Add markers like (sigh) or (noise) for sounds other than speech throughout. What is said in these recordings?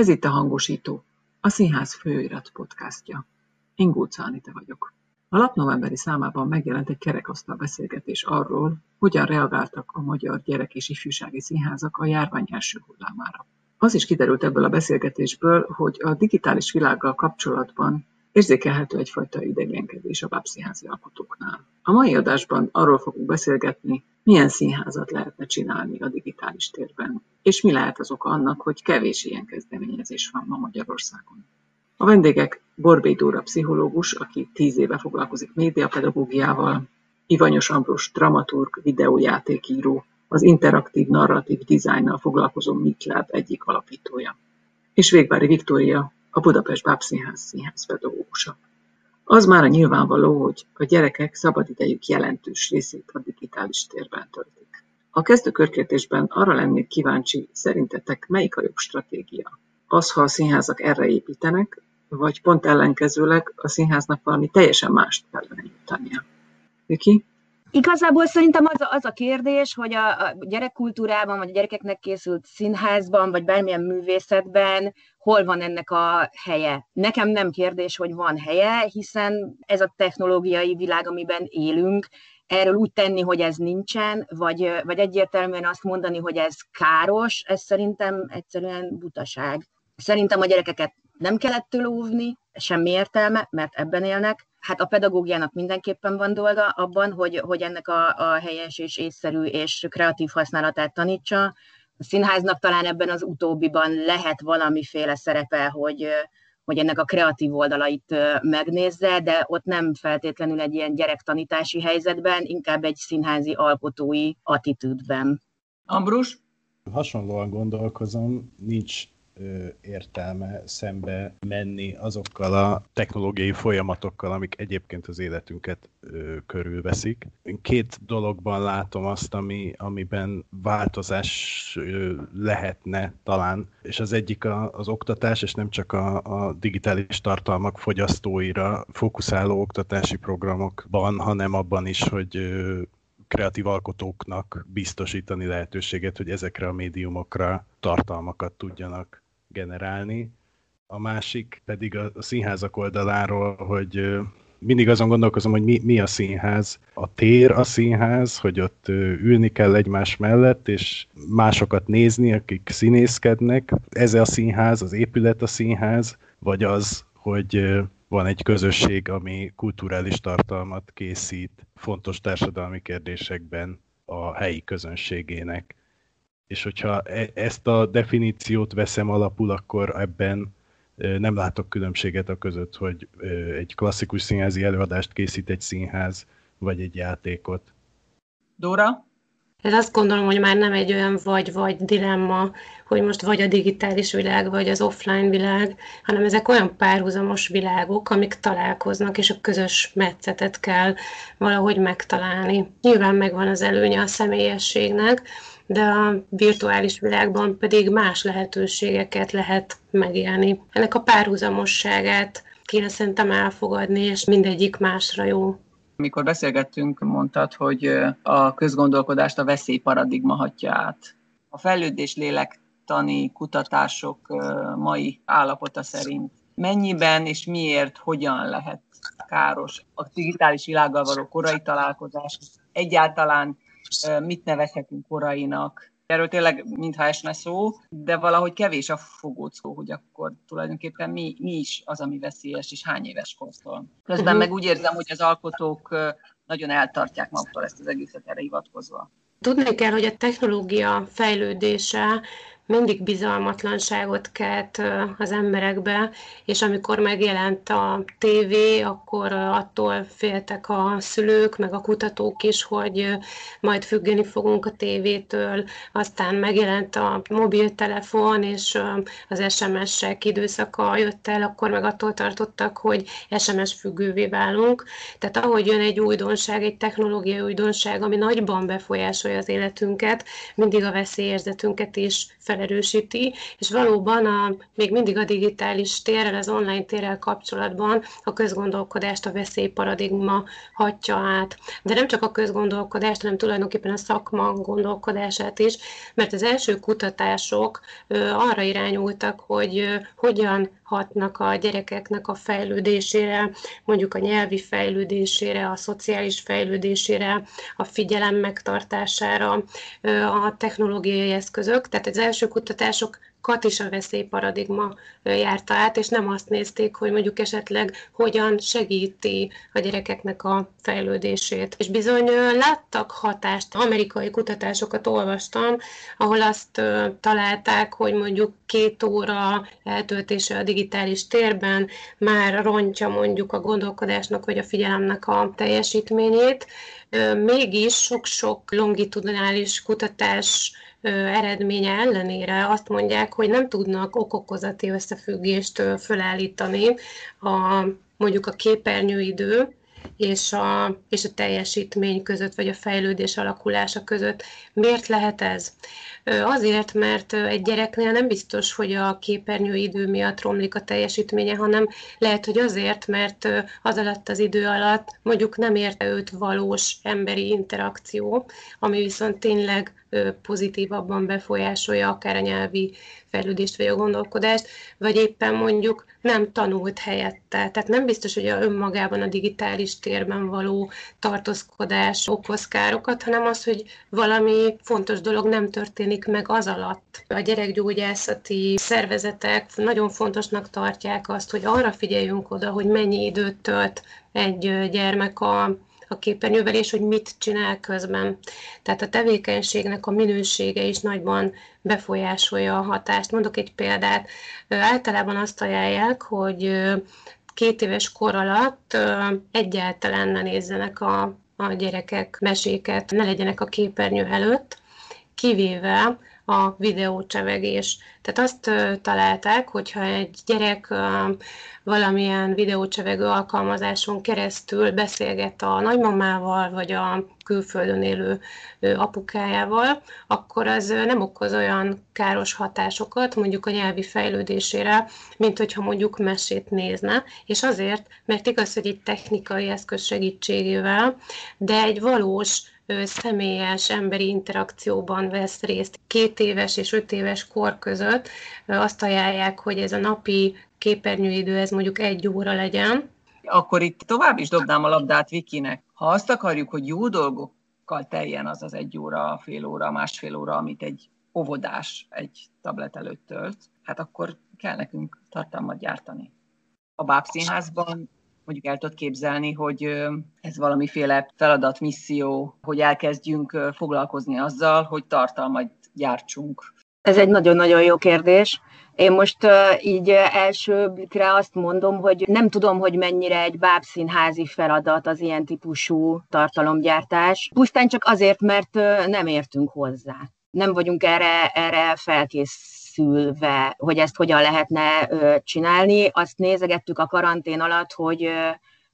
Ez itt a Hangosító, a Színház főirat podcastja. Én Gulca Anita vagyok. A lap novemberi számában megjelent egy kerekasztal beszélgetés arról, hogyan reagáltak a magyar gyerek- és ifjúsági színházak a járvány első hullámára. Az is kiderült ebből a beszélgetésből, hogy a digitális világgal kapcsolatban érzékelhető egyfajta idegenkedés a bábszínházi alkotóknál. A mai adásban arról fogunk beszélgetni, milyen színházat lehetne csinálni a digitális térben, és mi lehet az oka annak, hogy kevés ilyen kezdeményezés van ma Magyarországon. A vendégek Borbély Dóra pszichológus, aki tíz éve foglalkozik médiapedagógiával, Ivanyos Ambrus dramaturg, videójátékíró, az interaktív narratív dizájnnal foglalkozó MITLAB egyik alapítója, és Végbári Viktória, a Budapest Bábszínház színházpedagógusa. Az már a nyilvánvaló, hogy a gyerekek szabadidejük jelentős részét a digitális térben töltik. A kezdőkörkérdésben arra lennék kíváncsi, szerintetek melyik a jobb stratégia? Az, ha a színházak erre építenek, vagy pont ellenkezőleg a színháznak valami teljesen mást kellene nyújtania? Viki? Igazából szerintem az a, az a kérdés, hogy a, a gyerekkultúrában, vagy a gyerekeknek készült színházban, vagy bármilyen művészetben hol van ennek a helye. Nekem nem kérdés, hogy van helye, hiszen ez a technológiai világ, amiben élünk, erről úgy tenni, hogy ez nincsen, vagy, vagy egyértelműen azt mondani, hogy ez káros, ez szerintem egyszerűen butaság. Szerintem a gyerekeket nem kellett tőle óvni, semmi értelme, mert ebben élnek. Hát a pedagógiának mindenképpen van dolga abban, hogy, hogy ennek a, a helyes és észszerű és kreatív használatát tanítsa. A színháznak talán ebben az utóbbiban lehet valamiféle szerepe, hogy, hogy ennek a kreatív oldalait megnézze, de ott nem feltétlenül egy ilyen gyerektanítási helyzetben, inkább egy színházi alkotói attitűdben. Ambrus? Hasonlóan gondolkozom, nincs értelme szembe menni azokkal a technológiai folyamatokkal, amik egyébként az életünket körülveszik. Én két dologban látom azt, ami, amiben változás lehetne talán, és az egyik az oktatás, és nem csak a, a digitális tartalmak fogyasztóira fókuszáló oktatási programokban, hanem abban is, hogy kreatív alkotóknak biztosítani lehetőséget, hogy ezekre a médiumokra tartalmakat tudjanak generálni, a másik pedig a, a színházak oldaláról, hogy mindig azon gondolkozom, hogy mi, mi a színház. A tér a színház, hogy ott ülni kell egymás mellett, és másokat nézni, akik színészkednek. Ez a színház, az épület a színház, vagy az, hogy van egy közösség, ami kulturális tartalmat készít fontos társadalmi kérdésekben a helyi közönségének és hogyha e, ezt a definíciót veszem alapul, akkor ebben nem látok különbséget a között, hogy egy klasszikus színházi előadást készít egy színház, vagy egy játékot. Dóra? Ez azt gondolom, hogy már nem egy olyan vagy-vagy dilemma, hogy most vagy a digitális világ, vagy az offline világ, hanem ezek olyan párhuzamos világok, amik találkoznak, és a közös metszetet kell valahogy megtalálni. Nyilván megvan az előnye a személyességnek, de a virtuális világban pedig más lehetőségeket lehet megélni. Ennek a párhuzamosságát kéne szerintem elfogadni, és mindegyik másra jó. Mikor beszélgettünk, mondtad, hogy a közgondolkodást a veszély paradigma hatja át. A fejlődés lélektani kutatások mai állapota szerint mennyiben és miért, hogyan lehet káros a digitális világgal való korai találkozás, egyáltalán mit nevezhetünk korainak. Erről tényleg mintha esne szó, de valahogy kevés a fogócó, hogy akkor tulajdonképpen mi, mi is az, ami veszélyes, és hány éves kortól. Közben uh-huh. meg úgy érzem, hogy az alkotók nagyon eltartják maguktól ezt az egészet erre hivatkozva. Tudni kell, hogy a technológia fejlődése mindig bizalmatlanságot kelt az emberekbe, és amikor megjelent a tévé, akkor attól féltek a szülők, meg a kutatók is, hogy majd függeni fogunk a tévétől. Aztán megjelent a mobiltelefon, és az SMS-ek időszaka jött el, akkor meg attól tartottak, hogy SMS függővé válunk. Tehát ahogy jön egy újdonság, egy technológiai újdonság, ami nagyban befolyásolja az életünket, mindig a veszélyérzetünket is fel felerősíti, és valóban a, még mindig a digitális térrel, az online térrel kapcsolatban a közgondolkodást a veszélyparadigma hatja át. De nem csak a közgondolkodást, hanem tulajdonképpen a szakma gondolkodását is, mert az első kutatások arra irányultak, hogy hogyan hatnak a gyerekeknek a fejlődésére, mondjuk a nyelvi fejlődésére, a szociális fejlődésére, a figyelem megtartására, a technológiai eszközök. Tehát az első kutatások kat is a veszélyparadigma járta át, és nem azt nézték, hogy mondjuk esetleg hogyan segíti a gyerekeknek a fejlődését. És bizony láttak hatást, amerikai kutatásokat olvastam, ahol azt találták, hogy mondjuk két óra eltöltése a digitális térben már rontja mondjuk a gondolkodásnak vagy a figyelemnek a teljesítményét. Mégis sok-sok longitudinális kutatás eredménye ellenére azt mondják, hogy nem tudnak okokozati összefüggést fölállítani a, mondjuk a képernyőidő és a, és a teljesítmény között, vagy a fejlődés alakulása között. Miért lehet ez? Azért, mert egy gyereknél nem biztos, hogy a képernyőidő miatt romlik a teljesítménye, hanem lehet, hogy azért, mert az alatt az idő alatt mondjuk nem érte őt valós emberi interakció, ami viszont tényleg pozitívabban befolyásolja akár a nyelvi fejlődést vagy a gondolkodást, vagy éppen mondjuk nem tanult helyette. Tehát nem biztos, hogy a önmagában a digitális térben való tartózkodás okoz károkat, hanem az, hogy valami fontos dolog nem történik meg az alatt. A gyerekgyógyászati szervezetek nagyon fontosnak tartják azt, hogy arra figyeljünk oda, hogy mennyi időt tölt egy gyermek a a képernyővel, és hogy mit csinál közben. Tehát a tevékenységnek a minősége is nagyban befolyásolja a hatást. Mondok egy példát. Általában azt ajánlják, hogy két éves kor alatt egyáltalán ne nézzenek a, a gyerekek meséket, ne legyenek a képernyő előtt, kivéve a videócsevegés. Tehát azt találták, hogyha egy gyerek valamilyen videócsevegő alkalmazáson keresztül beszélget a nagymamával, vagy a külföldön élő apukájával, akkor az nem okoz olyan káros hatásokat mondjuk a nyelvi fejlődésére, mint hogyha mondjuk mesét nézne, és azért, mert igaz, hogy itt technikai eszköz segítségével, de egy valós személyes emberi interakcióban vesz részt. Két éves és öt éves kor között azt ajánlják, hogy ez a napi képernyőidő, ez mondjuk egy óra legyen. Akkor itt tovább is dobnám a labdát Vikinek. Ha azt akarjuk, hogy jó dolgokkal teljen az az egy óra, fél óra, másfél óra, amit egy óvodás egy tablet előtt tölt, hát akkor kell nekünk tartalmat gyártani. A bábszínházban mondjuk el tudod képzelni, hogy ez valamiféle feladat, misszió, hogy elkezdjünk foglalkozni azzal, hogy tartalmat gyártsunk. Ez egy nagyon-nagyon jó kérdés. Én most így első blikre azt mondom, hogy nem tudom, hogy mennyire egy bábszínházi feladat az ilyen típusú tartalomgyártás. Pusztán csak azért, mert nem értünk hozzá. Nem vagyunk erre, erre felkész készülve, hogy ezt hogyan lehetne csinálni. Azt nézegettük a karantén alatt, hogy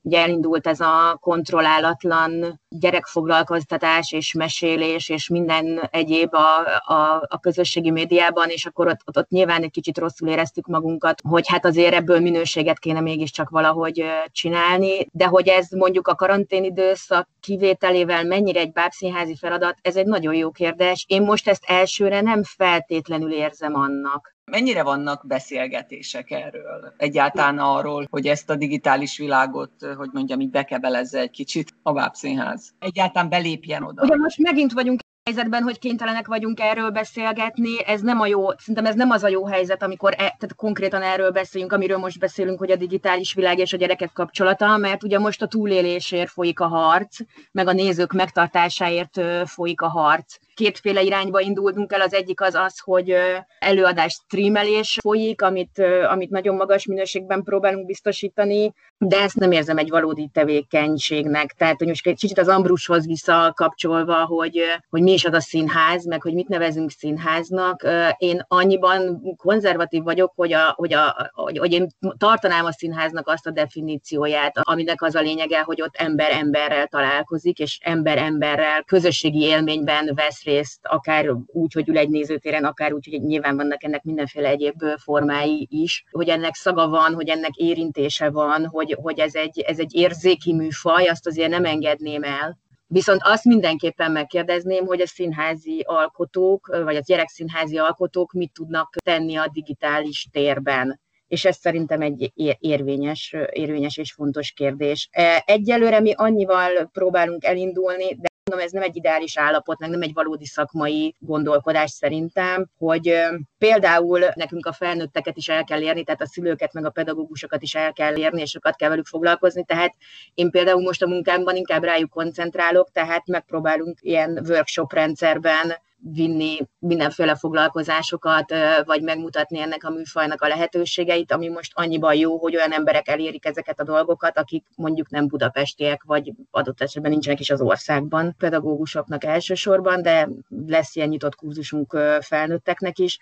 ugye elindult ez a kontrollálatlan gyerekfoglalkoztatás és mesélés és minden egyéb a, a, a közösségi médiában, és akkor ott, ott, ott nyilván egy kicsit rosszul éreztük magunkat, hogy hát azért ebből minőséget kéne mégiscsak valahogy csinálni, de hogy ez mondjuk a karantén időszak kivételével mennyire egy bábszínházi feladat, ez egy nagyon jó kérdés. Én most ezt elsőre nem feltétlenül érzem annak. Mennyire vannak beszélgetések erről? Egyáltalán arról, hogy ezt a digitális világot, hogy mondjam, így bekebelezze egy kicsit a bábszínház. Egyáltalán belépjen oda. Ugye most megint vagyunk helyzetben, hogy kénytelenek vagyunk erről beszélgetni, ez nem a jó, szerintem ez nem az a jó helyzet, amikor e, tehát konkrétan erről beszélünk, amiről most beszélünk, hogy a digitális világ és a gyerekek kapcsolata, mert ugye most a túlélésért folyik a harc, meg a nézők megtartásáért folyik a harc kétféle irányba indultunk el. Az egyik az az, hogy előadás streamelés folyik, amit, amit nagyon magas minőségben próbálunk biztosítani, de ezt nem érzem egy valódi tevékenységnek. Tehát, hogy most kicsit az Ambrushoz visszakapcsolva, hogy, hogy mi is az a színház, meg hogy mit nevezünk színháznak. Én annyiban konzervatív vagyok, hogy, a, hogy, a, hogy, hogy én tartanám a színháznak azt a definícióját, aminek az a lényege, hogy ott ember emberrel találkozik, és ember emberrel közösségi élményben vesz másrészt akár úgy, hogy ül egy nézőtéren, akár úgy, hogy nyilván vannak ennek mindenféle egyéb formái is, hogy ennek szaga van, hogy ennek érintése van, hogy, hogy ez, egy, ez egy érzéki műfaj, azt azért nem engedném el. Viszont azt mindenképpen megkérdezném, hogy a színházi alkotók, vagy a gyerekszínházi alkotók mit tudnak tenni a digitális térben és ez szerintem egy érvényes, érvényes és fontos kérdés. E, egyelőre mi annyival próbálunk elindulni, de mondom, ez nem egy ideális állapot, meg nem egy valódi szakmai gondolkodás szerintem, hogy például nekünk a felnőtteket is el kell érni, tehát a szülőket, meg a pedagógusokat is el kell érni, és sokat kell velük foglalkozni, tehát én például most a munkámban inkább rájuk koncentrálok, tehát megpróbálunk ilyen workshop rendszerben vinni mindenféle foglalkozásokat, vagy megmutatni ennek a műfajnak a lehetőségeit, ami most annyiban jó, hogy olyan emberek elérik ezeket a dolgokat, akik mondjuk nem budapestiek, vagy adott esetben nincsenek is az országban, pedagógusoknak elsősorban, de lesz ilyen nyitott kurzusunk felnőtteknek is,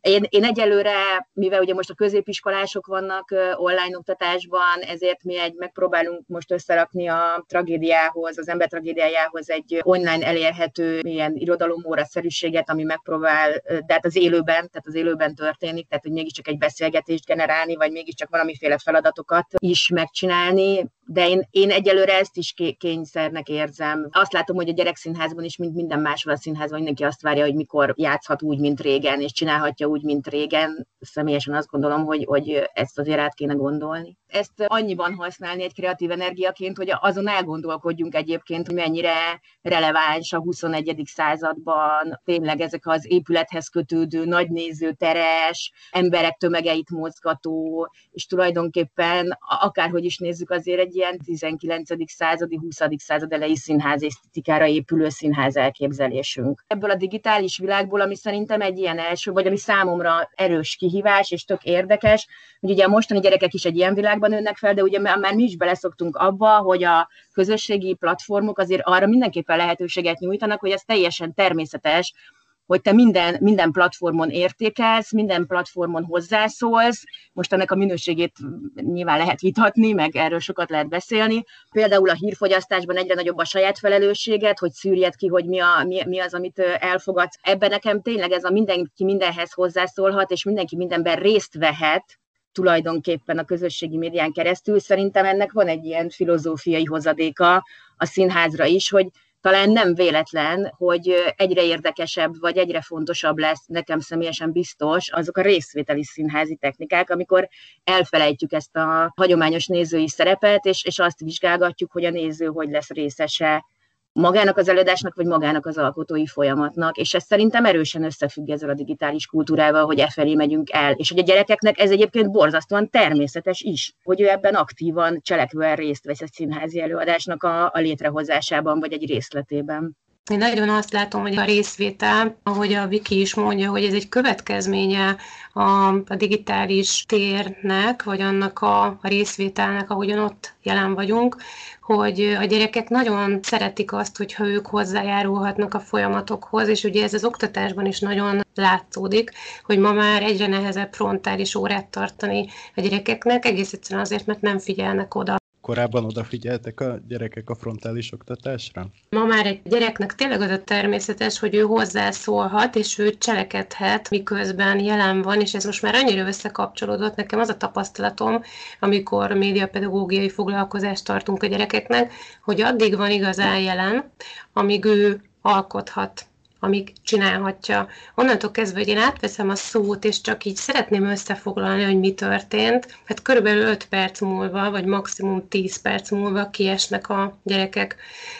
én, én egyelőre, mivel ugye most a középiskolások vannak online oktatásban, ezért mi egy megpróbálunk most összerakni a tragédiához, az ember tragédiájához egy online elérhető ilyen irodalomóra szerűséget, ami megpróbál, de hát az élőben, tehát az élőben történik, tehát hogy mégiscsak egy beszélgetést generálni, vagy mégiscsak valamiféle feladatokat is megcsinálni, de én, én egyelőre ezt is kényszernek érzem. Azt látom, hogy a gyerekszínházban is, mint minden máshol a színházban, mindenki azt várja, hogy mikor játszhat úgy, mint régen, és csinálhatja úgy, mint régen. Személyesen azt gondolom, hogy, hogy ezt azért át kéne gondolni. Ezt annyiban használni egy kreatív energiaként, hogy azon elgondolkodjunk egyébként, hogy mennyire releváns a 21. században tényleg ezek az épülethez kötődő, nagy nézőteres, emberek tömegeit mozgató, és tulajdonképpen akárhogy is nézzük, azért egy ilyen 19. századi, 20. század elejé színház esztetikára épülő színház elképzelésünk. Ebből a digitális világból, ami szerintem egy ilyen első, vagy ami számomra erős kihívás és tök érdekes, hogy ugye a mostani gyerekek is egy ilyen világban önnek fel, de ugye már mi is beleszoktunk abba, hogy a közösségi platformok azért arra mindenképpen lehetőséget nyújtanak, hogy ez teljesen természetes, hogy te minden, minden platformon értékelsz, minden platformon hozzászólsz. Most ennek a minőségét nyilván lehet vitatni, meg erről sokat lehet beszélni. Például a hírfogyasztásban egyre nagyobb a saját felelősséget, hogy szűrjed ki, hogy mi, a, mi, mi az, amit elfogadsz. Ebben nekem tényleg ez a mindenki mindenhez hozzászólhat, és mindenki mindenben részt vehet, tulajdonképpen a közösségi médián keresztül. Szerintem ennek van egy ilyen filozófiai hozadéka a színházra is, hogy talán nem véletlen, hogy egyre érdekesebb, vagy egyre fontosabb lesz, nekem személyesen biztos, azok a részvételi színházi technikák, amikor elfelejtjük ezt a hagyományos nézői szerepet, és, és azt vizsgálgatjuk, hogy a néző hogy lesz részese magának az előadásnak, vagy magának az alkotói folyamatnak, és ez szerintem erősen összefügg ezzel a digitális kultúrával, hogy e felé megyünk el, és hogy a gyerekeknek ez egyébként borzasztóan természetes is, hogy ő ebben aktívan, cselekvően részt vesz egy színházi előadásnak a, a létrehozásában, vagy egy részletében. Én nagyon azt látom, hogy a részvétel, ahogy a Viki is mondja, hogy ez egy következménye a, a digitális térnek, vagy annak a, a részvételnek, ahogyan ott jelen vagyunk, hogy a gyerekek nagyon szeretik azt, hogyha ők hozzájárulhatnak a folyamatokhoz, és ugye ez az oktatásban is nagyon látszódik, hogy ma már egyre nehezebb frontális órát tartani a gyerekeknek, egész egyszerűen azért, mert nem figyelnek oda korábban odafigyeltek a gyerekek a frontális oktatásra? Ma már egy gyereknek tényleg az a természetes, hogy ő hozzászólhat, és ő cselekedhet, miközben jelen van, és ez most már annyira összekapcsolódott. Nekem az a tapasztalatom, amikor médiapedagógiai foglalkozást tartunk a gyerekeknek, hogy addig van igazán jelen, amíg ő alkothat amíg csinálhatja. Onnantól kezdve, hogy én átveszem a szót, és csak így szeretném összefoglalni, hogy mi történt, hát körülbelül 5 perc múlva, vagy maximum 10 perc múlva kiesnek a gyerekek.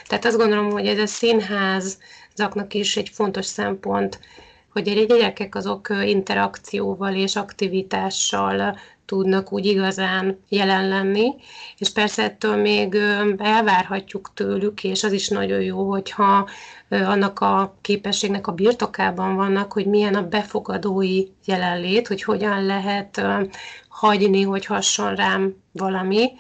Tehát azt gondolom, hogy ez a színházaknak is egy fontos szempont, hogy a gyerekek azok interakcióval és aktivitással tudnak úgy igazán jelen lenni, és persze ettől még elvárhatjuk tőlük, és az is nagyon jó, hogyha annak a képességnek a birtokában vannak, hogy milyen a befogadói jelenlét, hogy hogyan lehet hagyni, hogy hasson rám valami,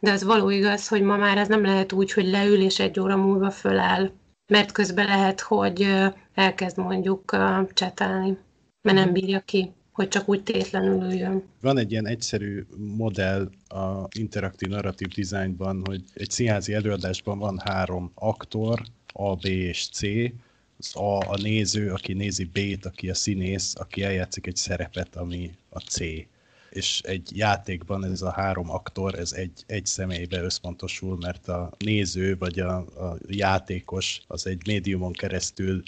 de az való igaz, hogy ma már ez nem lehet úgy, hogy leül és egy óra múlva föláll, mert közben lehet, hogy elkezd mondjuk csetelni, mert nem bírja ki hogy csak úgy tétlenül üljön. Van egy ilyen egyszerű modell a interaktív narratív dizájnban, hogy egy színházi előadásban van három aktor, A, B és C, az A a néző, aki nézi B-t, aki a színész, aki eljátszik egy szerepet, ami a C. És egy játékban ez a három aktor, ez egy, egy személybe összpontosul, mert a néző vagy a, a játékos az egy médiumon keresztül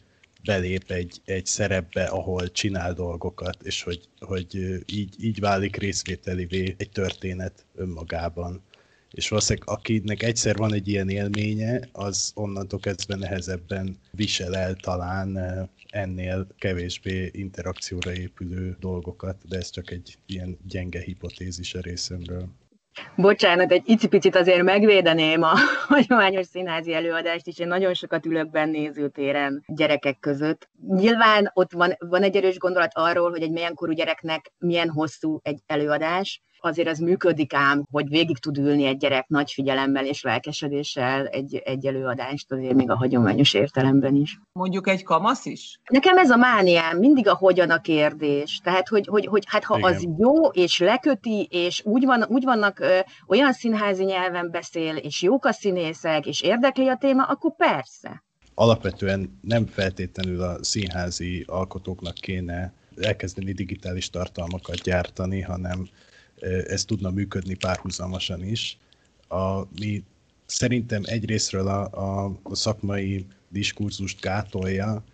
belép egy, egy szerepbe, ahol csinál dolgokat, és hogy, hogy így, így válik részvételivé egy történet önmagában és valószínűleg akinek egyszer van egy ilyen élménye, az onnantól kezdve nehezebben visel el talán eh, ennél kevésbé interakcióra épülő dolgokat, de ez csak egy ilyen gyenge hipotézis a részemről. Bocsánat, egy icipicit azért megvédeném a (laughs) hagyományos színházi előadást is. Én nagyon sokat ülök benne nézőtéren gyerekek között. Nyilván ott van, van egy erős gondolat arról, hogy egy milyen korú gyereknek milyen hosszú egy előadás, azért az működik ám, hogy végig tud ülni egy gyerek nagy figyelemmel és lelkesedéssel egy, egy előadást, azért még a hagyományos értelemben is. Mondjuk egy kamasz is? Nekem ez a mániám, mindig a hogyan a kérdés. Tehát, hogy, hogy, hogy hát ha Igen. az jó, és leköti, és úgy, van, úgy vannak ö, olyan színházi nyelven beszél, és jók a színészek, és érdekli a téma, akkor persze. Alapvetően nem feltétlenül a színházi alkotóknak kéne elkezdeni digitális tartalmakat gyártani, hanem ez tudna működni párhuzamosan is. A, mi szerintem egyrésztről a, a, a szakmai diskurzust gátolja,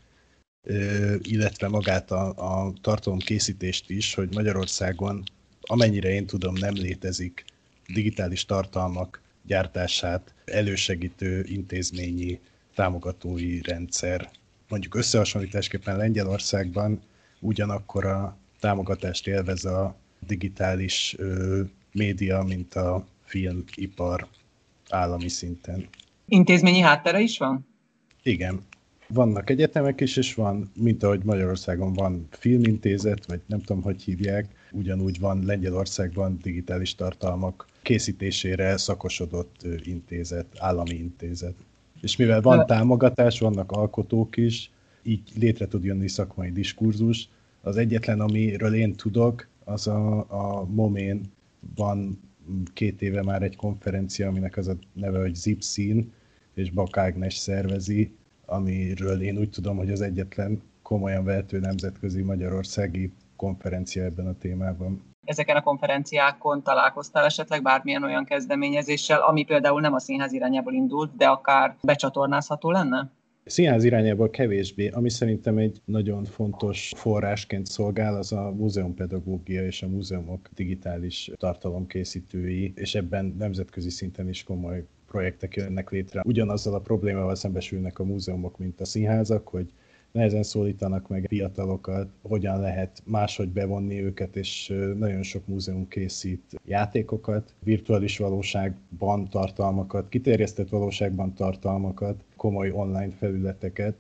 illetve magát a, a tartalomkészítést is, hogy Magyarországon, amennyire én tudom, nem létezik digitális tartalmak gyártását elősegítő intézményi támogatói rendszer. Mondjuk összehasonlításképpen Lengyelországban ugyanakkor a támogatást élvez a digitális ö, média, mint a filmipar állami szinten. Intézményi háttere is van? Igen. Vannak egyetemek is, és van, mint ahogy Magyarországon van filmintézet, vagy nem tudom, hogy hívják, ugyanúgy van Lengyelországban digitális tartalmak készítésére szakosodott intézet, állami intézet. És mivel van támogatás, vannak alkotók is, így létre tud jönni szakmai diskurzus. Az egyetlen, amiről én tudok, az a, a Momén van két éve már egy konferencia, aminek az a neve, hogy Zipszín, és Bakágnes szervezi, amiről én úgy tudom, hogy az egyetlen komolyan vehető nemzetközi magyarországi konferencia ebben a témában. Ezeken a konferenciákon találkoztál esetleg bármilyen olyan kezdeményezéssel, ami például nem a színház irányából indult, de akár becsatornázható lenne? Színház irányából kevésbé, ami szerintem egy nagyon fontos forrásként szolgál, az a múzeumpedagógia és a múzeumok digitális tartalomkészítői, és ebben nemzetközi szinten is komoly projektek jönnek létre. Ugyanazzal a problémával szembesülnek a múzeumok, mint a színházak, hogy nehezen szólítanak meg fiatalokat, hogyan lehet máshogy bevonni őket, és nagyon sok múzeum készít játékokat, virtuális valóságban tartalmakat, kiterjesztett valóságban tartalmakat, komoly online felületeket,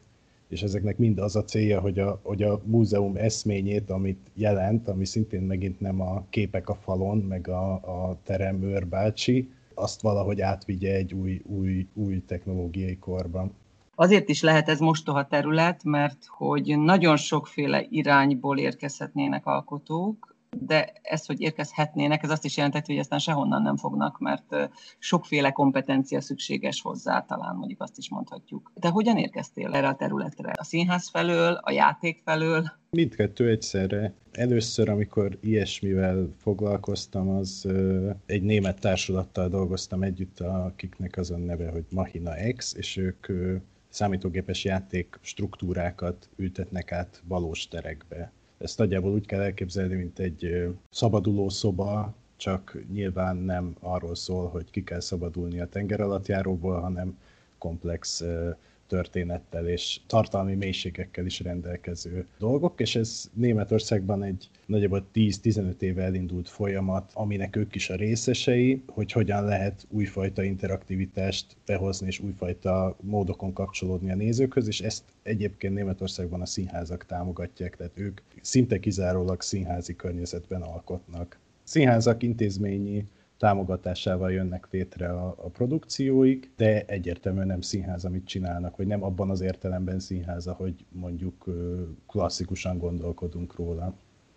és ezeknek mind az a célja, hogy a, hogy a múzeum eszményét, amit jelent, ami szintén megint nem a képek a falon, meg a, a terem őrbácsi, azt valahogy átvigye egy új, új, új technológiai korban. Azért is lehet ez mostoha terület, mert hogy nagyon sokféle irányból érkezhetnének alkotók, de ez, hogy érkezhetnének, ez azt is jelenteti, hogy aztán sehonnan nem fognak, mert sokféle kompetencia szükséges hozzá, talán mondjuk azt is mondhatjuk. De hogyan érkeztél erre a területre? A színház felől, a játék felől? Mindkettő egyszerre. Először, amikor ilyesmivel foglalkoztam, az egy német társulattal dolgoztam együtt, akiknek az a neve, hogy Mahina X, és ők számítógépes játék struktúrákat ültetnek át valós terekbe. Ezt nagyjából úgy kell elképzelni, mint egy szabaduló szoba, csak nyilván nem arról szól, hogy ki kell szabadulni a tengeralattjáróból, hanem komplex történettel és tartalmi mélységekkel is rendelkező dolgok, és ez Németországban egy nagyjából 10-15 éve elindult folyamat, aminek ők is a részesei, hogy hogyan lehet újfajta interaktivitást behozni és újfajta módokon kapcsolódni a nézőkhöz, és ezt egyébként Németországban a színházak támogatják, tehát ők szinte kizárólag színházi környezetben alkotnak. Színházak intézményi támogatásával jönnek létre a, a produkcióik, de egyértelműen nem színház, amit csinálnak, vagy nem abban az értelemben színház, ahogy mondjuk klasszikusan gondolkodunk róla.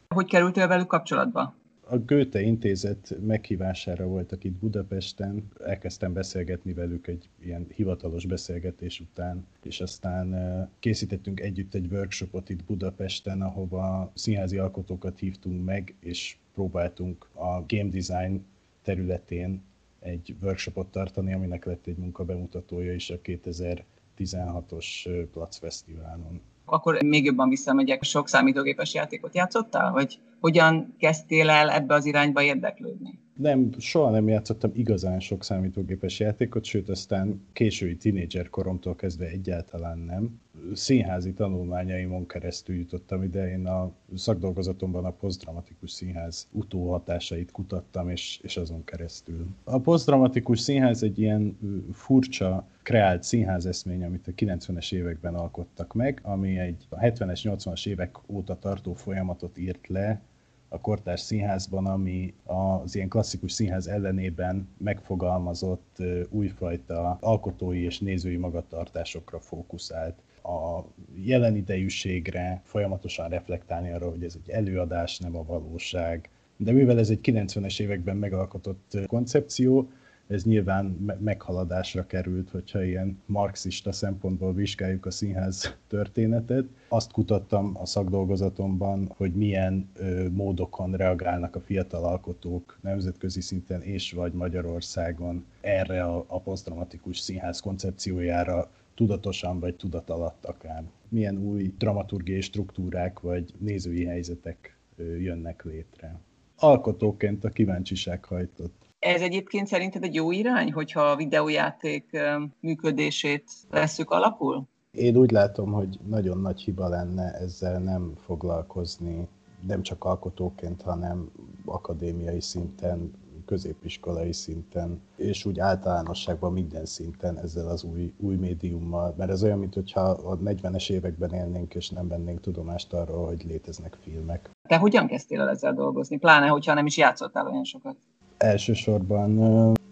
Hogy kerültél velük kapcsolatba? A Goethe Intézet meghívására voltak itt Budapesten, elkezdtem beszélgetni velük egy ilyen hivatalos beszélgetés után, és aztán készítettünk együtt egy workshopot itt Budapesten, ahova színházi alkotókat hívtunk meg, és próbáltunk a game design területén egy workshopot tartani, aminek lett egy munkabemutatója is a 2016-os Plac Fesztiválon akkor még jobban visszamegyek, sok számítógépes játékot játszottál, vagy hogyan kezdtél el ebbe az irányba érdeklődni? Nem, soha nem játszottam igazán sok számítógépes játékot, sőt aztán késői tinédzser koromtól kezdve egyáltalán nem. Színházi tanulmányaimon keresztül jutottam ide, én a szakdolgozatomban a posztdramatikus színház utóhatásait kutattam, és, és azon keresztül. A posztdramatikus színház egy ilyen furcsa, kreált színház eszmény, amit a 90-es években alkottak meg, ami egy 70-es, 80-as évek óta tartó folyamatot írt le, a kortárs színházban, ami az ilyen klasszikus színház ellenében megfogalmazott újfajta alkotói és nézői magatartásokra fókuszált a jelen idejűségre, folyamatosan reflektálni arra, hogy ez egy előadás, nem a valóság. De mivel ez egy 90-es években megalkotott koncepció, ez nyilván meghaladásra került, hogyha ilyen marxista szempontból vizsgáljuk a színház történetet. Azt kutattam a szakdolgozatomban, hogy milyen ö, módokon reagálnak a fiatal alkotók nemzetközi szinten és vagy Magyarországon erre a, a posztdramatikus színház koncepciójára tudatosan vagy tudat alatt akár. Milyen új dramaturgiai struktúrák vagy nézői helyzetek jönnek létre. Alkotóként a kíváncsiság hajtott. Ez egyébként szerinted egy jó irány, hogyha a videójáték működését veszük alapul? Én úgy látom, hogy nagyon nagy hiba lenne ezzel nem foglalkozni, nem csak alkotóként, hanem akadémiai szinten, középiskolai szinten, és úgy általánosságban minden szinten ezzel az új, új médiummal. Mert ez olyan, mintha a 40-es években élnénk, és nem vennénk tudomást arról, hogy léteznek filmek. Te hogyan kezdtél el ezzel dolgozni? Pláne, hogyha nem is játszottál olyan sokat. Elsősorban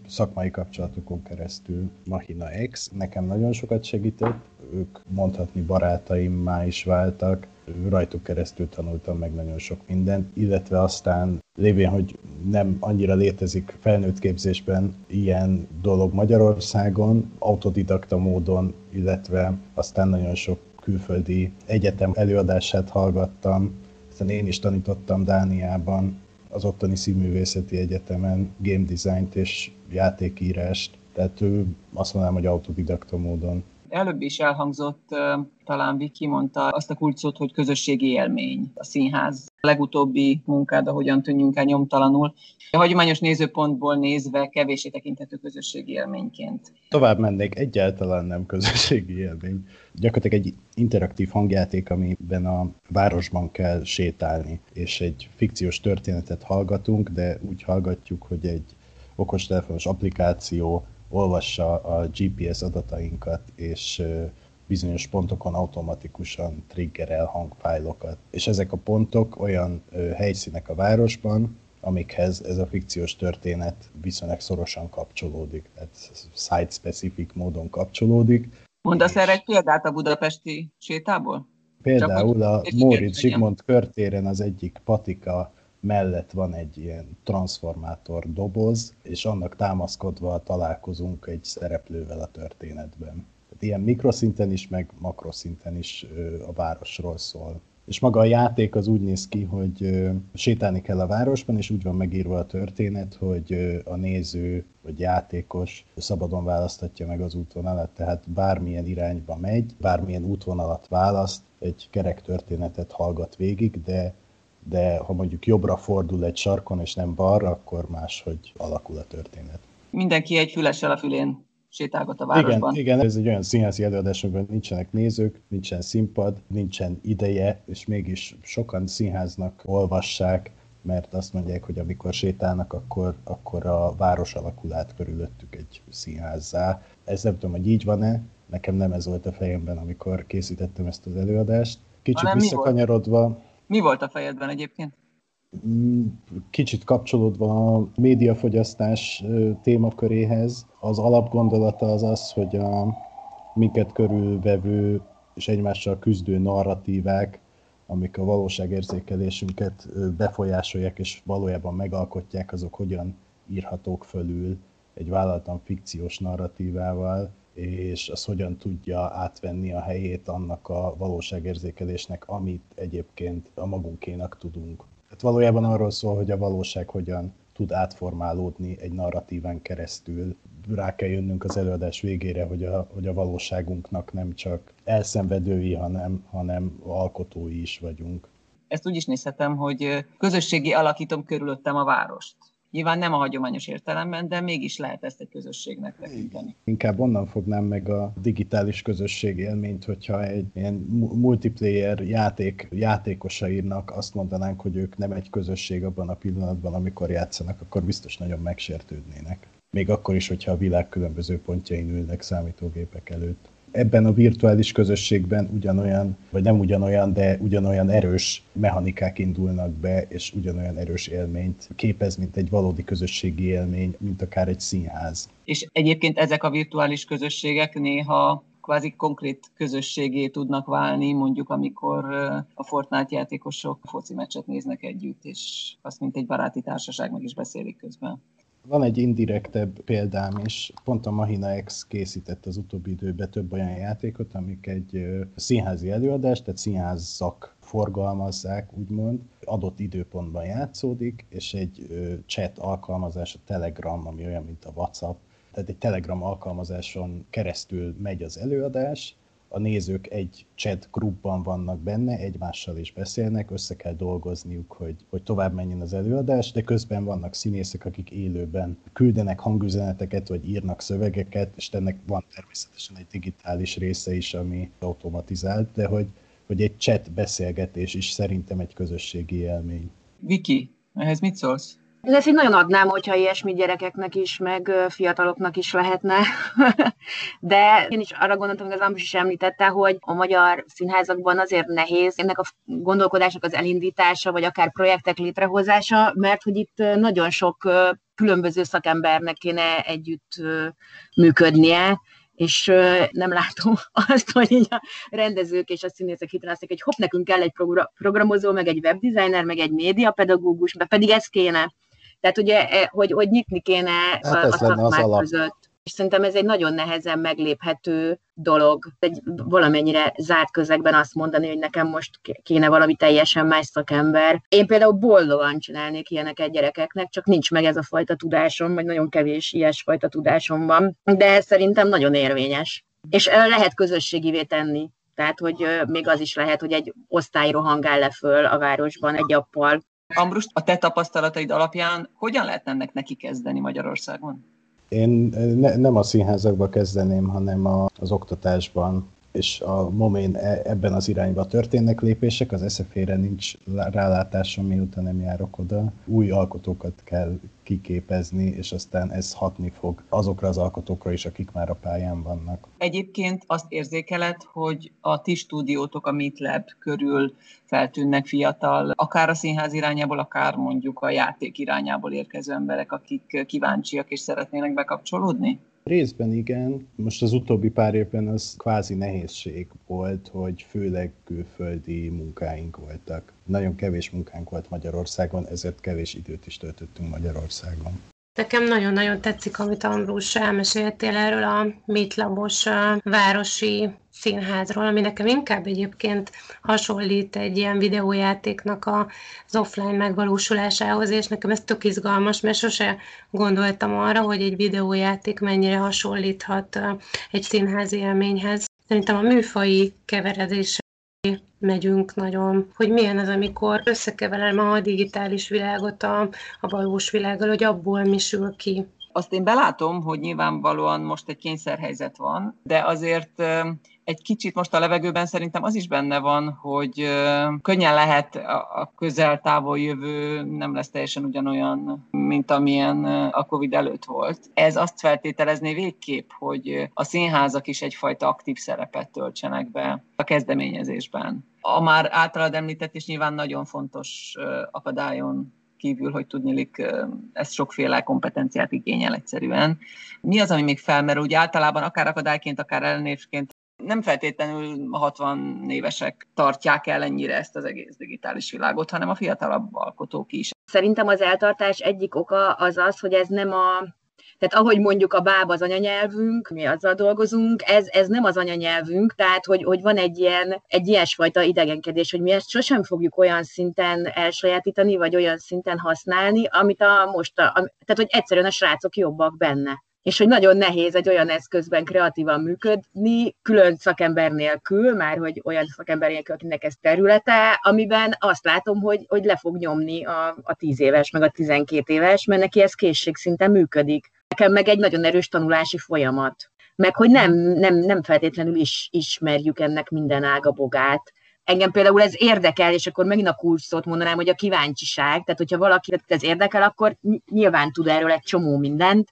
szakmai kapcsolatokon keresztül Mahina X. Nekem nagyon sokat segített, ők mondhatni barátaim is váltak, rajtuk keresztül tanultam meg nagyon sok mindent, illetve aztán lévén, hogy nem annyira létezik felnőtt képzésben ilyen dolog Magyarországon, autodidakta módon, illetve aztán nagyon sok külföldi egyetem előadását hallgattam, aztán én is tanítottam Dániában, az ottani színművészeti egyetemen game designt és játékírást, tehát ő azt mondanám, hogy autodidakta módon. Előbb is elhangzott, talán Viki mondta azt a kulcsot, hogy közösségi élmény a színház. A legutóbbi munkád, ahogyan tűnjünk el nyomtalanul. A hagyományos nézőpontból nézve kevésé tekinthető közösségi élményként. Tovább mennék, egyáltalán nem közösségi élmény. Gyakorlatilag egy interaktív hangjáték, amiben a városban kell sétálni, és egy fikciós történetet hallgatunk, de úgy hallgatjuk, hogy egy okostelefonos applikáció olvassa a GPS adatainkat, és bizonyos pontokon automatikusan triggerel hangfájlokat. És ezek a pontok olyan helyszínek a városban, amikhez ez a fikciós történet viszonylag szorosan kapcsolódik, tehát site-specific módon kapcsolódik. Mondasz erre egy példát a budapesti sétából? Például a Móricz Zsigmond körtéren az egyik patika mellett van egy ilyen transformátor doboz, és annak támaszkodva találkozunk egy szereplővel a történetben. Tehát ilyen mikroszinten is, meg makroszinten is a városról szól. És maga a játék az úgy néz ki, hogy sétálni kell a városban, és úgy van megírva a történet, hogy a néző vagy játékos szabadon választatja meg az útvonalat, tehát bármilyen irányba megy, bármilyen útvonalat választ, egy kerek történetet hallgat végig, de de ha mondjuk jobbra fordul egy sarkon, és nem balra, akkor máshogy alakul a történet. Mindenki egy fülessel a fülén sétálgat a városban. Igen, igen, ez egy olyan színházi előadás, amiben nincsenek nézők, nincsen színpad, nincsen ideje, és mégis sokan színháznak olvassák, mert azt mondják, hogy amikor sétálnak, akkor, akkor a város alakul át körülöttük egy színházzá. Ez nem tudom, hogy így van-e, nekem nem ez volt a fejemben, amikor készítettem ezt az előadást. Kicsit visszakanyarodva, mi volt a fejedben egyébként? Mm, kicsit kapcsolódva a médiafogyasztás témaköréhez, az alapgondolata az az, hogy a minket körülvevő és egymással küzdő narratívák, amik a valóságérzékelésünket befolyásolják és valójában megalkotják, azok hogyan írhatók fölül egy vállaltan fikciós narratívával, és az hogyan tudja átvenni a helyét annak a valóságérzékelésnek, amit egyébként a magunkénak tudunk. Tehát valójában arról szól, hogy a valóság hogyan tud átformálódni egy narratíván keresztül. Rá kell jönnünk az előadás végére, hogy a, hogy a valóságunknak nem csak elszenvedői, hanem, hanem alkotói is vagyunk. Ezt úgy is nézhetem, hogy közösségi alakítom körülöttem a várost. Nyilván nem a hagyományos értelemben, de mégis lehet ezt egy közösségnek tekinteni. Inkább onnan fognám meg a digitális közösség élményt, hogyha egy ilyen multiplayer játék játékosairnak azt mondanánk, hogy ők nem egy közösség abban a pillanatban, amikor játszanak, akkor biztos nagyon megsértődnének. Még akkor is, hogyha a világ különböző pontjain ülnek számítógépek előtt ebben a virtuális közösségben ugyanolyan, vagy nem ugyanolyan, de ugyanolyan erős mechanikák indulnak be, és ugyanolyan erős élményt képez, mint egy valódi közösségi élmény, mint akár egy színház. És egyébként ezek a virtuális közösségek néha kvázi konkrét közösségé tudnak válni, mondjuk amikor a Fortnite játékosok foci meccset néznek együtt, és azt mint egy baráti társaság meg is beszélik közben. Van egy indirektebb példám is, pont a Mahina X készített az utóbbi időben több olyan játékot, amik egy színházi előadást, tehát színházak forgalmazzák, úgymond, adott időpontban játszódik, és egy chat alkalmazás, a Telegram, ami olyan, mint a WhatsApp, tehát egy Telegram alkalmazáson keresztül megy az előadás, a nézők egy chat groupban vannak benne, egymással is beszélnek, össze kell dolgozniuk, hogy, hogy tovább menjen az előadás, de közben vannak színészek, akik élőben küldenek hangüzeneteket, vagy írnak szövegeket, és ennek van természetesen egy digitális része is, ami automatizált, de hogy, hogy egy chat beszélgetés is szerintem egy közösségi élmény. Viki, ehhez mit szólsz? Én ezt így nagyon adnám, hogyha ilyesmi gyerekeknek is, meg fiataloknak is lehetne. (laughs) De én is arra gondoltam, hogy az Ambrus is említette, hogy a magyar színházakban azért nehéz ennek a gondolkodásnak az elindítása, vagy akár projektek létrehozása, mert hogy itt nagyon sok különböző szakembernek kéne együtt működnie, és nem látom (laughs) azt, hogy így a rendezők és a színészek hitelezték, hogy hopp, nekünk kell egy programozó, meg egy webdesigner, meg egy médiapedagógus, pedig ez kéne. Tehát ugye, e, hogy, hogy nyitni kéne hát a, a szakmák között. És szerintem ez egy nagyon nehezen megléphető dolog. Egy valamennyire zárt közegben azt mondani, hogy nekem most kéne valami teljesen más szakember. Én például boldogan csinálnék ilyeneket gyerekeknek, csak nincs meg ez a fajta tudásom, vagy nagyon kevés ilyesfajta tudásom van. De szerintem nagyon érvényes. És lehet közösségivé tenni. Tehát, hogy még az is lehet, hogy egy osztály rohangál le föl a városban egy appal, Ambrus, a te tapasztalataid alapján hogyan lehet ennek neki kezdeni Magyarországon? Én ne, nem a színházakba kezdeném, hanem a, az oktatásban és a momén e, ebben az irányba történnek lépések, az SZF-re nincs rálátásom, miután nem járok oda. Új alkotókat kell kiképezni, és aztán ez hatni fog azokra az alkotókra is, akik már a pályán vannak. Egyébként azt érzékeled, hogy a ti stúdiótok a MeetLab körül feltűnnek fiatal, akár a színház irányából, akár mondjuk a játék irányából érkező emberek, akik kíváncsiak és szeretnének bekapcsolódni? Részben igen. Most az utóbbi pár évben az kvázi nehézség volt, hogy főleg külföldi munkáink voltak. Nagyon kevés munkánk volt Magyarországon, ezért kevés időt is töltöttünk Magyarországon. Nekem nagyon-nagyon tetszik, amit Ambrus elmeséltél erről a Mitlabos városi színházról, ami nekem inkább egyébként hasonlít egy ilyen videójátéknak az offline megvalósulásához, és nekem ez tök izgalmas, mert sose gondoltam arra, hogy egy videójáték mennyire hasonlíthat egy színházi élményhez. Szerintem a műfai keveredés megyünk nagyon, hogy milyen az, amikor összekeverem a digitális világot a, a valós világgal, hogy abból mi sül ki. Azt én belátom, hogy nyilvánvalóan most egy kényszerhelyzet van, de azért egy kicsit most a levegőben szerintem az is benne van, hogy könnyen lehet a közel-távol jövő nem lesz teljesen ugyanolyan, mint amilyen a Covid előtt volt. Ez azt feltételezné végképp, hogy a színházak is egyfajta aktív szerepet töltsenek be a kezdeményezésben. A már általad említett és nyilván nagyon fontos akadályon kívül, hogy tudnilik, ez sokféle kompetenciát igényel egyszerűen. Mi az, ami még felmerül? Úgy általában akár akadályként, akár ellenésként Nem feltétlenül 60 évesek tartják el ennyire ezt az egész digitális világot, hanem a fiatalabb alkotók is. Szerintem az eltartás egyik oka az az, hogy ez nem a tehát ahogy mondjuk a báb az anyanyelvünk, mi azzal dolgozunk, ez, ez nem az anyanyelvünk, tehát hogy, hogy van egy ilyen, egy ilyesfajta idegenkedés, hogy mi ezt sosem fogjuk olyan szinten elsajátítani, vagy olyan szinten használni, amit a most, a, tehát hogy egyszerűen a srácok jobbak benne és hogy nagyon nehéz egy olyan eszközben kreatívan működni, külön szakember nélkül, már hogy olyan szakember nélkül, akinek ez területe, amiben azt látom, hogy, hogy le fog nyomni a, a 10 éves, meg a 12 éves, mert neki ez készségszinten működik. Nekem meg egy nagyon erős tanulási folyamat. Meg hogy nem, nem, nem feltétlenül is ismerjük ennek minden ágabogát, engem például ez érdekel, és akkor megint a kulcsszót mondanám, hogy a kíváncsiság, tehát hogyha valaki ez érdekel, akkor nyilván tud erről egy csomó mindent,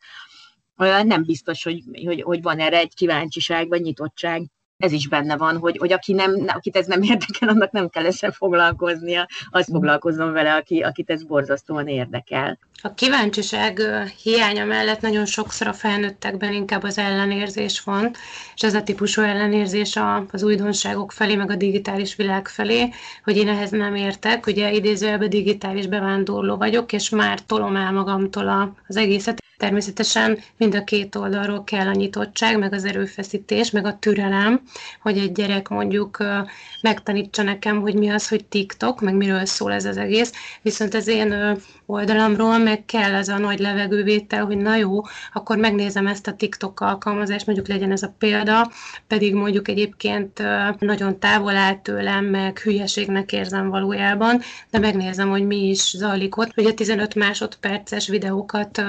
nem biztos, hogy, hogy, hogy van erre egy kíváncsiság vagy nyitottság. Ez is benne van, hogy, hogy aki nem, akit ez nem (laughs) érdekel, annak nem kell ezzel foglalkoznia, az foglalkozzon vele, aki, akit ez borzasztóan érdekel. A kíváncsiság hiánya mellett nagyon sokszor a felnőttekben inkább az ellenérzés van, és ez a típusú ellenérzés az újdonságok felé, meg a digitális világ felé, hogy én ehhez nem értek. Ugye idézőjelben digitális bevándorló vagyok, és már tolom el magamtól az egészet. Természetesen mind a két oldalról kell a nyitottság, meg az erőfeszítés, meg a türelem, hogy egy gyerek mondjuk megtanítsa nekem, hogy mi az, hogy TikTok, meg miről szól ez az egész. Viszont az én oldalamról meg kell ez a nagy levegővétel, hogy na jó, akkor megnézem ezt a TikTok alkalmazást, mondjuk legyen ez a példa, pedig mondjuk egyébként nagyon távol áll tőlem, meg hülyeségnek érzem valójában, de megnézem, hogy mi is zajlik ott. Ugye 15 másodperces videókat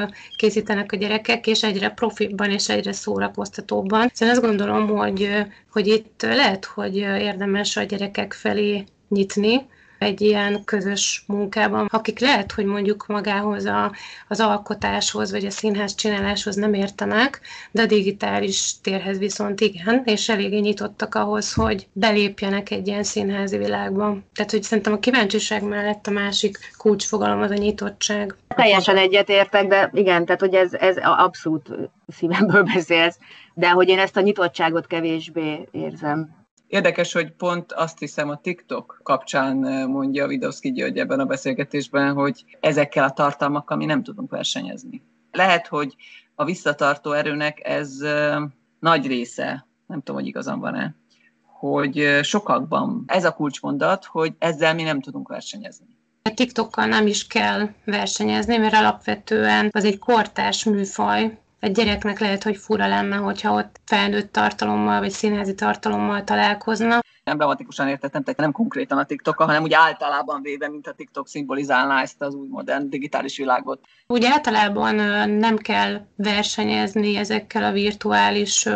készítenek a gyerekek, és egyre profibban és egyre szórakoztatóbban. Szóval azt gondolom, hogy, hogy itt lehet, hogy érdemes a gyerekek felé nyitni, egy ilyen közös munkában, akik lehet, hogy mondjuk magához a, az alkotáshoz, vagy a színház csináláshoz nem értenek, de a digitális térhez viszont igen, és eléggé nyitottak ahhoz, hogy belépjenek egy ilyen színházi világba. Tehát, hogy szerintem a kíváncsiság mellett a másik kulcsfogalom az a nyitottság. Teljesen egyetértek, de igen, tehát, hogy ez, ez abszolút szívemből beszélsz, de hogy én ezt a nyitottságot kevésbé érzem. Érdekes, hogy pont azt hiszem a TikTok kapcsán eh, mondja Vidovszki György ebben a beszélgetésben, hogy ezekkel a tartalmakkal mi nem tudunk versenyezni. Lehet, hogy a visszatartó erőnek ez eh, nagy része, nem tudom, hogy igazam van-e, hogy eh, sokakban ez a kulcsmondat, hogy ezzel mi nem tudunk versenyezni. A TikTokkal nem is kell versenyezni, mert alapvetően az egy kortás műfaj, egy gyereknek lehet, hogy fura lenne, hogyha ott felnőtt tartalommal vagy színházi tartalommal találkozna. Emblematikusan értettem, tehát nem konkrétan a tiktok hanem úgy általában véve, mint a TikTok szimbolizálná ezt az új modern digitális világot. Úgy általában nem kell versenyezni ezekkel a virtuális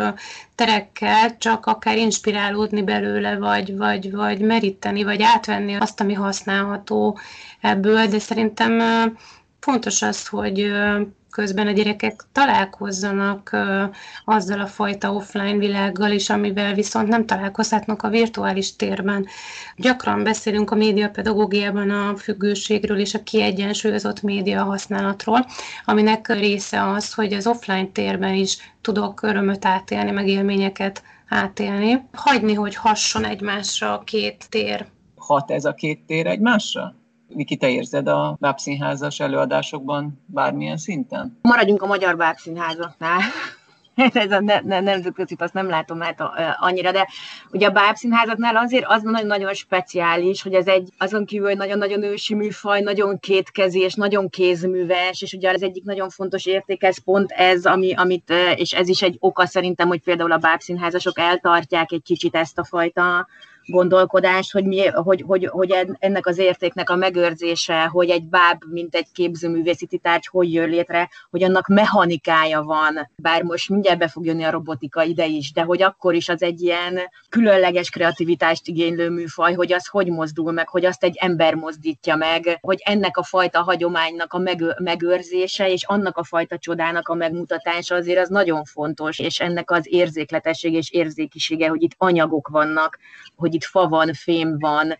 terekkel, csak akár inspirálódni belőle, vagy, vagy, vagy meríteni, vagy átvenni azt, ami használható ebből, de szerintem fontos az, hogy közben a gyerekek találkozzanak azzal a fajta offline világgal is, amivel viszont nem találkozhatnak a virtuális térben. Gyakran beszélünk a médiapedagógiában a függőségről és a kiegyensúlyozott média használatról, aminek része az, hogy az offline térben is tudok örömöt átélni, meg élményeket átélni. Hagyni, hogy hasson egymásra a két tér. Hat ez a két tér egymásra? Viki, te érzed a bábszínházas előadásokban bármilyen szinten? Maradjunk a magyar bábszínházaknál. (laughs) ez a ne, ne, nemzetközi azt nem látom hát annyira, de ugye a bábszínházaknál azért az nagyon-nagyon speciális, hogy ez egy azon kívül egy nagyon-nagyon ősi műfaj, nagyon kétkezi és nagyon kézműves, és ugye az egyik nagyon fontos érték, ez pont ez, ami, amit, és ez is egy oka szerintem, hogy például a bábszínházasok eltartják egy kicsit ezt a fajta gondolkodást, hogy, mi, hogy, hogy, hogy ennek az értéknek a megőrzése, hogy egy báb, mint egy képzőművészeti tárgy, hogy jön létre, hogy annak mechanikája van, bár most mindjárt be fog jönni a robotika ide is, de hogy akkor is az egy ilyen különleges kreativitást igénylő műfaj, hogy az hogy mozdul meg, hogy azt egy ember mozdítja meg, hogy ennek a fajta hagyománynak a megőrzése, és annak a fajta csodának a megmutatása azért az nagyon fontos, és ennek az érzékletesség és érzékisége, hogy itt anyagok vannak, hogy itt fa van, fém van,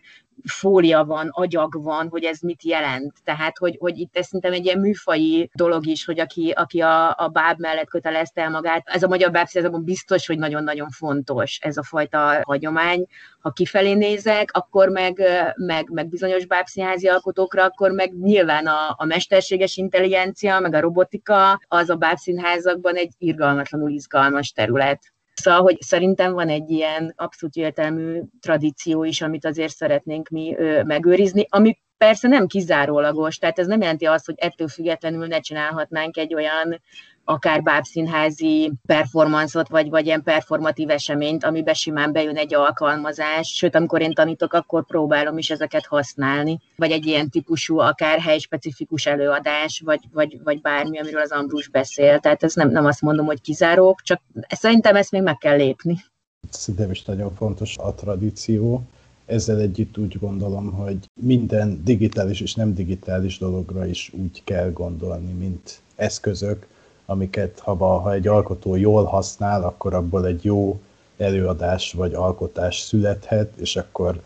fólia van, agyag van, hogy ez mit jelent. Tehát, hogy, hogy itt ez szerintem egy ilyen műfai dolog is, hogy aki, aki a, a báb mellett kötelezte el magát, ez a magyar bábszínházban biztos, hogy nagyon-nagyon fontos ez a fajta hagyomány. Ha kifelé nézek, akkor meg, meg, meg bizonyos bábszínházi alkotókra, akkor meg nyilván a, a mesterséges intelligencia, meg a robotika, az a bábszínházakban egy irgalmatlanul izgalmas terület. Szóval, hogy szerintem van egy ilyen abszolút értelmű tradíció is, amit azért szeretnénk mi ö, megőrizni, ami persze nem kizárólagos, tehát ez nem jelenti azt, hogy ettől függetlenül ne csinálhatnánk egy olyan akár bábszínházi performanszot, vagy, vagy ilyen performatív eseményt, amiben simán bejön egy alkalmazás, sőt, amikor én tanítok, akkor próbálom is ezeket használni, vagy egy ilyen típusú, akár helyspecifikus előadás, vagy, vagy, vagy bármi, amiről az Ambrus beszél. Tehát ez nem, nem azt mondom, hogy kizárók, csak szerintem ezt még meg kell lépni. Szerintem is nagyon fontos a tradíció. Ezzel együtt úgy gondolom, hogy minden digitális és nem digitális dologra is úgy kell gondolni, mint eszközök, amiket ha, ha egy alkotó jól használ, akkor abból egy jó előadás vagy alkotás születhet, és akkor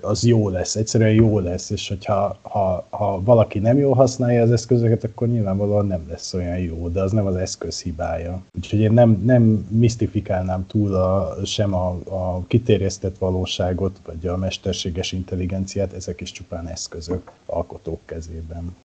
az jó lesz, egyszerűen jó lesz, és hogyha ha, ha valaki nem jól használja az eszközöket, akkor nyilvánvalóan nem lesz olyan jó, de az nem az eszköz hibája. Úgyhogy én nem, nem misztifikálnám túl a, sem a, a kitérjesztett valóságot, vagy a mesterséges intelligenciát, ezek is csupán eszközök alkotók kezében.